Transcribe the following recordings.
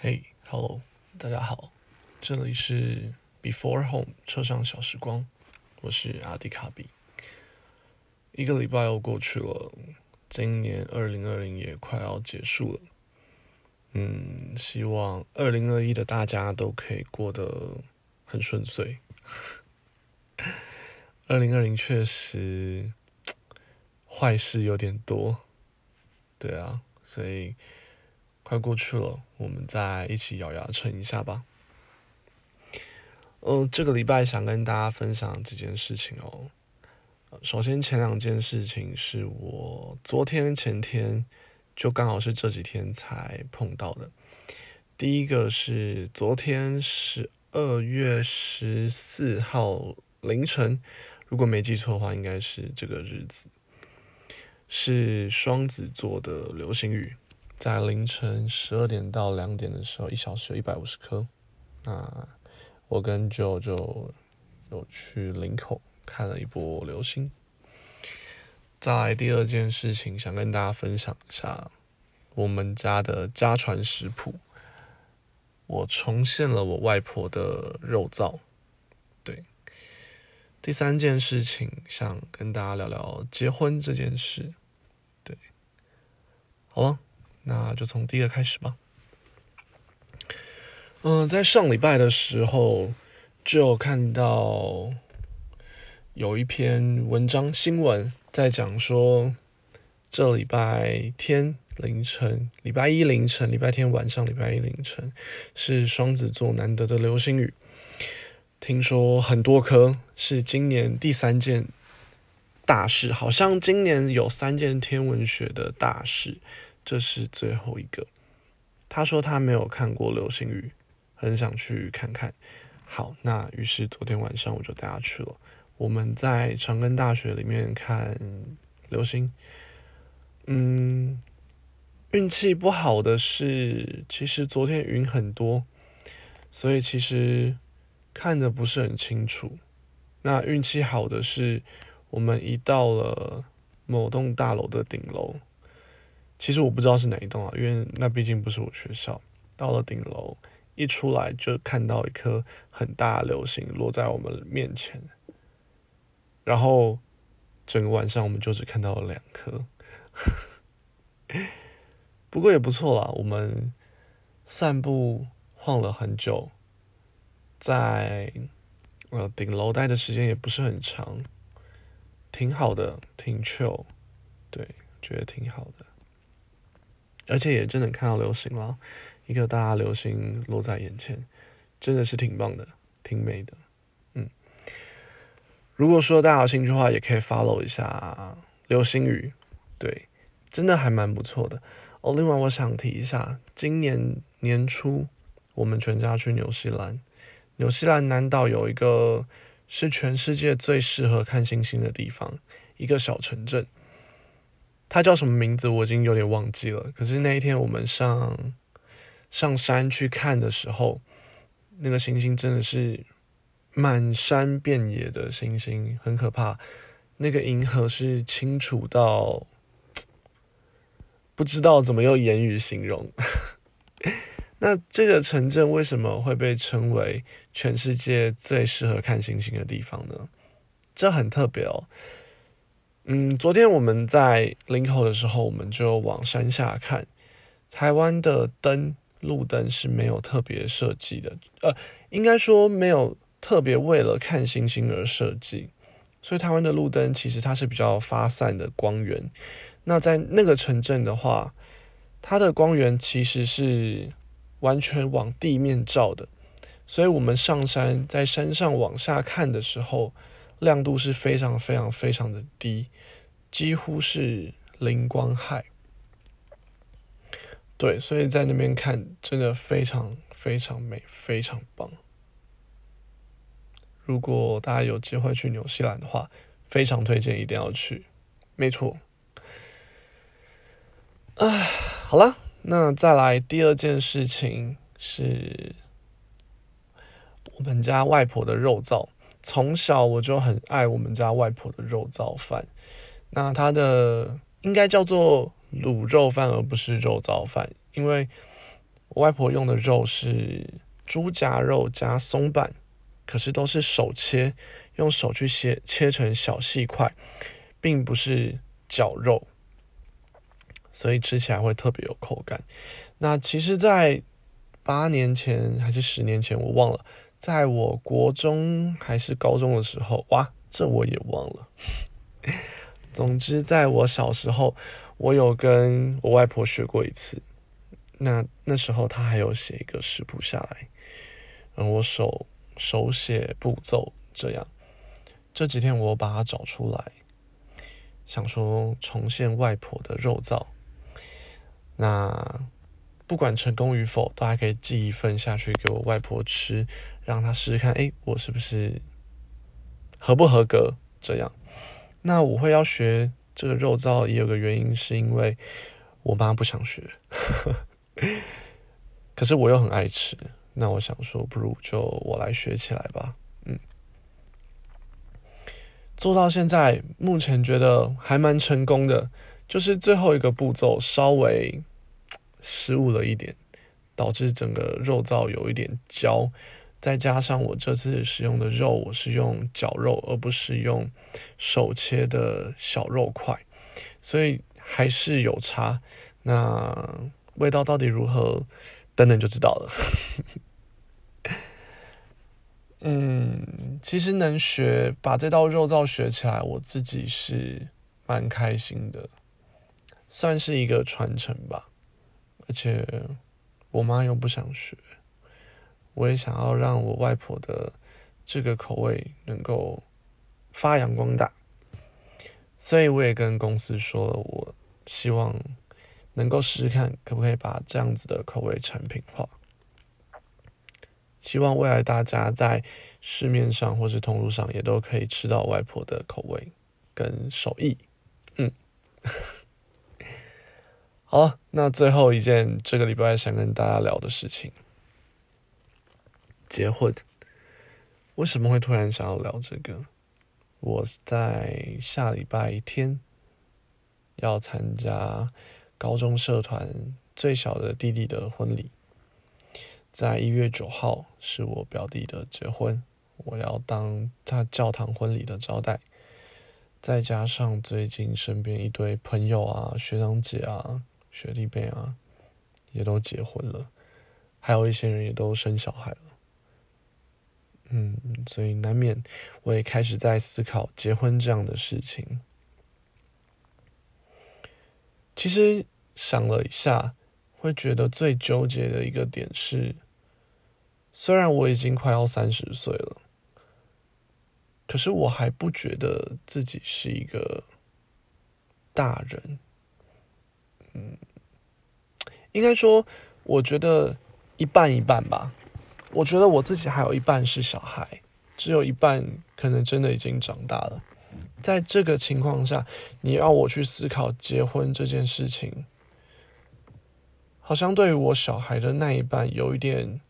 嘿，Hello，大家好，这里是 Before Home 车上小时光，我是阿迪卡比。一个礼拜又过去了，今年二零二零也快要结束了。嗯，希望二零二一的大家都可以过得很顺遂。二零二零确实坏事有点多，对啊，所以。快过去了，我们再一起咬牙撑一下吧。嗯，这个礼拜想跟大家分享几件事情哦。首先，前两件事情是我昨天、前天就刚好是这几天才碰到的。第一个是昨天十二月十四号凌晨，如果没记错的话，应该是这个日子，是双子座的流星雨。在凌晨十二点到两点的时候，一小时有一百五十颗。那我跟 Joe 就有去林口看了一波流星。再来第二件事情，想跟大家分享一下我们家的家传食谱。我重现了我外婆的肉燥。对。第三件事情，想跟大家聊聊结婚这件事。对。好了。那就从第一个开始吧。嗯，在上礼拜的时候，就看到有一篇文章新闻在讲说，这礼拜天凌晨、礼拜一凌晨、礼拜天晚上、礼拜一凌晨是双子座难得的流星雨，听说很多颗，是今年第三件大事，好像今年有三件天文学的大事。这是最后一个。他说他没有看过流星雨，很想去看看。好，那于是昨天晚上我就带他去了。我们在长庚大学里面看流星。嗯，运气不好的是，其实昨天云很多，所以其实看的不是很清楚。那运气好的是，我们一到了某栋大楼的顶楼。其实我不知道是哪一栋啊，因为那毕竟不是我学校。到了顶楼，一出来就看到一颗很大的流星落在我们面前，然后整个晚上我们就只看到了两颗。不过也不错啦，我们散步晃了很久，在呃顶楼待的时间也不是很长，挺好的，挺 chill，对，觉得挺好的。而且也真的看到流星了，一个大流星落在眼前，真的是挺棒的，挺美的。嗯，如果说大家有兴趣的话，也可以 follow 一下流星雨，对，真的还蛮不错的。哦，另外我想提一下，今年年初我们全家去纽西兰，纽西兰南岛有一个是全世界最适合看星星的地方，一个小城镇。它叫什么名字？我已经有点忘记了。可是那一天我们上上山去看的时候，那个星星真的是满山遍野的星星，很可怕。那个银河是清楚到不知道怎么用言语形容。那这个城镇为什么会被称为全世界最适合看星星的地方呢？这很特别哦。嗯，昨天我们在林口的时候，我们就往山下看。台湾的灯路灯是没有特别设计的，呃，应该说没有特别为了看星星而设计。所以台湾的路灯其实它是比较发散的光源。那在那个城镇的话，它的光源其实是完全往地面照的。所以我们上山在山上往下看的时候。亮度是非常非常非常的低，几乎是零光害。对，所以在那边看真的非常非常美，非常棒。如果大家有机会去纽西兰的话，非常推荐，一定要去。没错。啊，好了，那再来第二件事情是我们家外婆的肉燥。从小我就很爱我们家外婆的肉燥饭，那它的应该叫做卤肉饭，而不是肉燥饭，因为我外婆用的肉是猪夹肉加松板，可是都是手切，用手去切切成小细块，并不是绞肉，所以吃起来会特别有口感。那其实，在八年前还是十年前，我忘了，在我国中还是高中的时候，哇，这我也忘了。总之，在我小时候，我有跟我外婆学过一次。那那时候她还有写一个食谱下来，然后我手手写步骤这样。这几天我把它找出来，想说重现外婆的肉燥。那不管成功与否，都还可以寄一份下去给我外婆吃，让她试试看，哎，我是不是合不合格？这样。那我会要学这个肉燥，也有个原因，是因为我妈不想学。可是我又很爱吃，那我想说，不如就我来学起来吧。嗯，做到现在，目前觉得还蛮成功的，就是最后一个步骤稍微失误了一点，导致整个肉燥有一点焦，再加上我这次使用的肉，我是用绞肉，而不是用手切的小肉块，所以还是有差。那。味道到底如何？等等就知道了。嗯，其实能学把这道肉燥学起来，我自己是蛮开心的，算是一个传承吧。而且我妈又不想学，我也想要让我外婆的这个口味能够发扬光大，所以我也跟公司说了，我希望。能够试试看，可不可以把这样子的口味产品化？希望未来大家在市面上或是通路上也都可以吃到外婆的口味跟手艺。嗯，好，那最后一件这个礼拜想跟大家聊的事情，结婚。为什么会突然想要聊这个？我在下礼拜天要参加。高中社团最小的弟弟的婚礼，在一月九号是我表弟的结婚，我要当他教堂婚礼的招待，再加上最近身边一堆朋友啊、学长姐啊、学弟妹啊，也都结婚了，还有一些人也都生小孩了，嗯，所以难免我也开始在思考结婚这样的事情。其实想了一下，会觉得最纠结的一个点是，虽然我已经快要三十岁了，可是我还不觉得自己是一个大人。嗯，应该说，我觉得一半一半吧。我觉得我自己还有一半是小孩，只有一半可能真的已经长大了。在这个情况下，你要我去思考结婚这件事情，好像对于我小孩的那一半有一点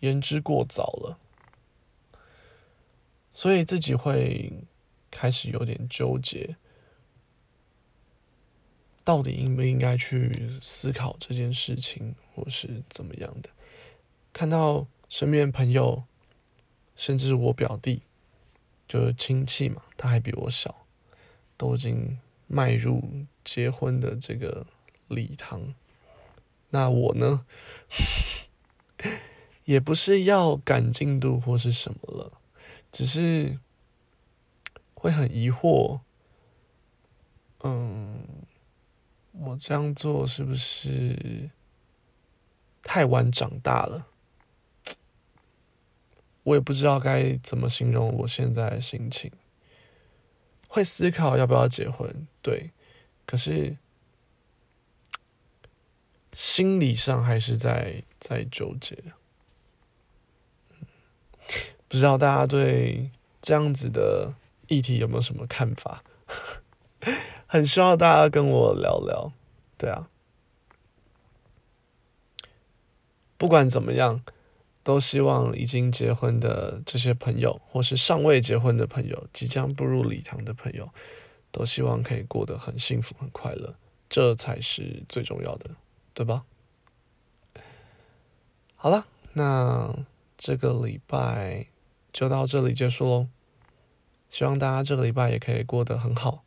言之过早了，所以自己会开始有点纠结，到底应不应该去思考这件事情，或是怎么样的？看到身边朋友，甚至我表弟。就是亲戚嘛，他还比我小，都已经迈入结婚的这个礼堂。那我呢，也不是要赶进度或是什么了，只是会很疑惑，嗯，我这样做是不是太晚长大了？我也不知道该怎么形容我现在的心情，会思考要不要结婚，对，可是心理上还是在在纠结。不知道大家对这样子的议题有没有什么看法？很需要大家跟我聊聊，对啊，不管怎么样。都希望已经结婚的这些朋友或是尚未结婚的朋友即将步入礼堂的朋友都希望可以过得很幸福很快乐这才是最重要的对吧？好了那这个礼拜就到这里结束喽希望大家这个礼拜也可以过得很好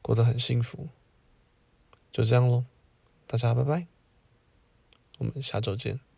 过得很幸福就这样喽大家拜拜我们下周见。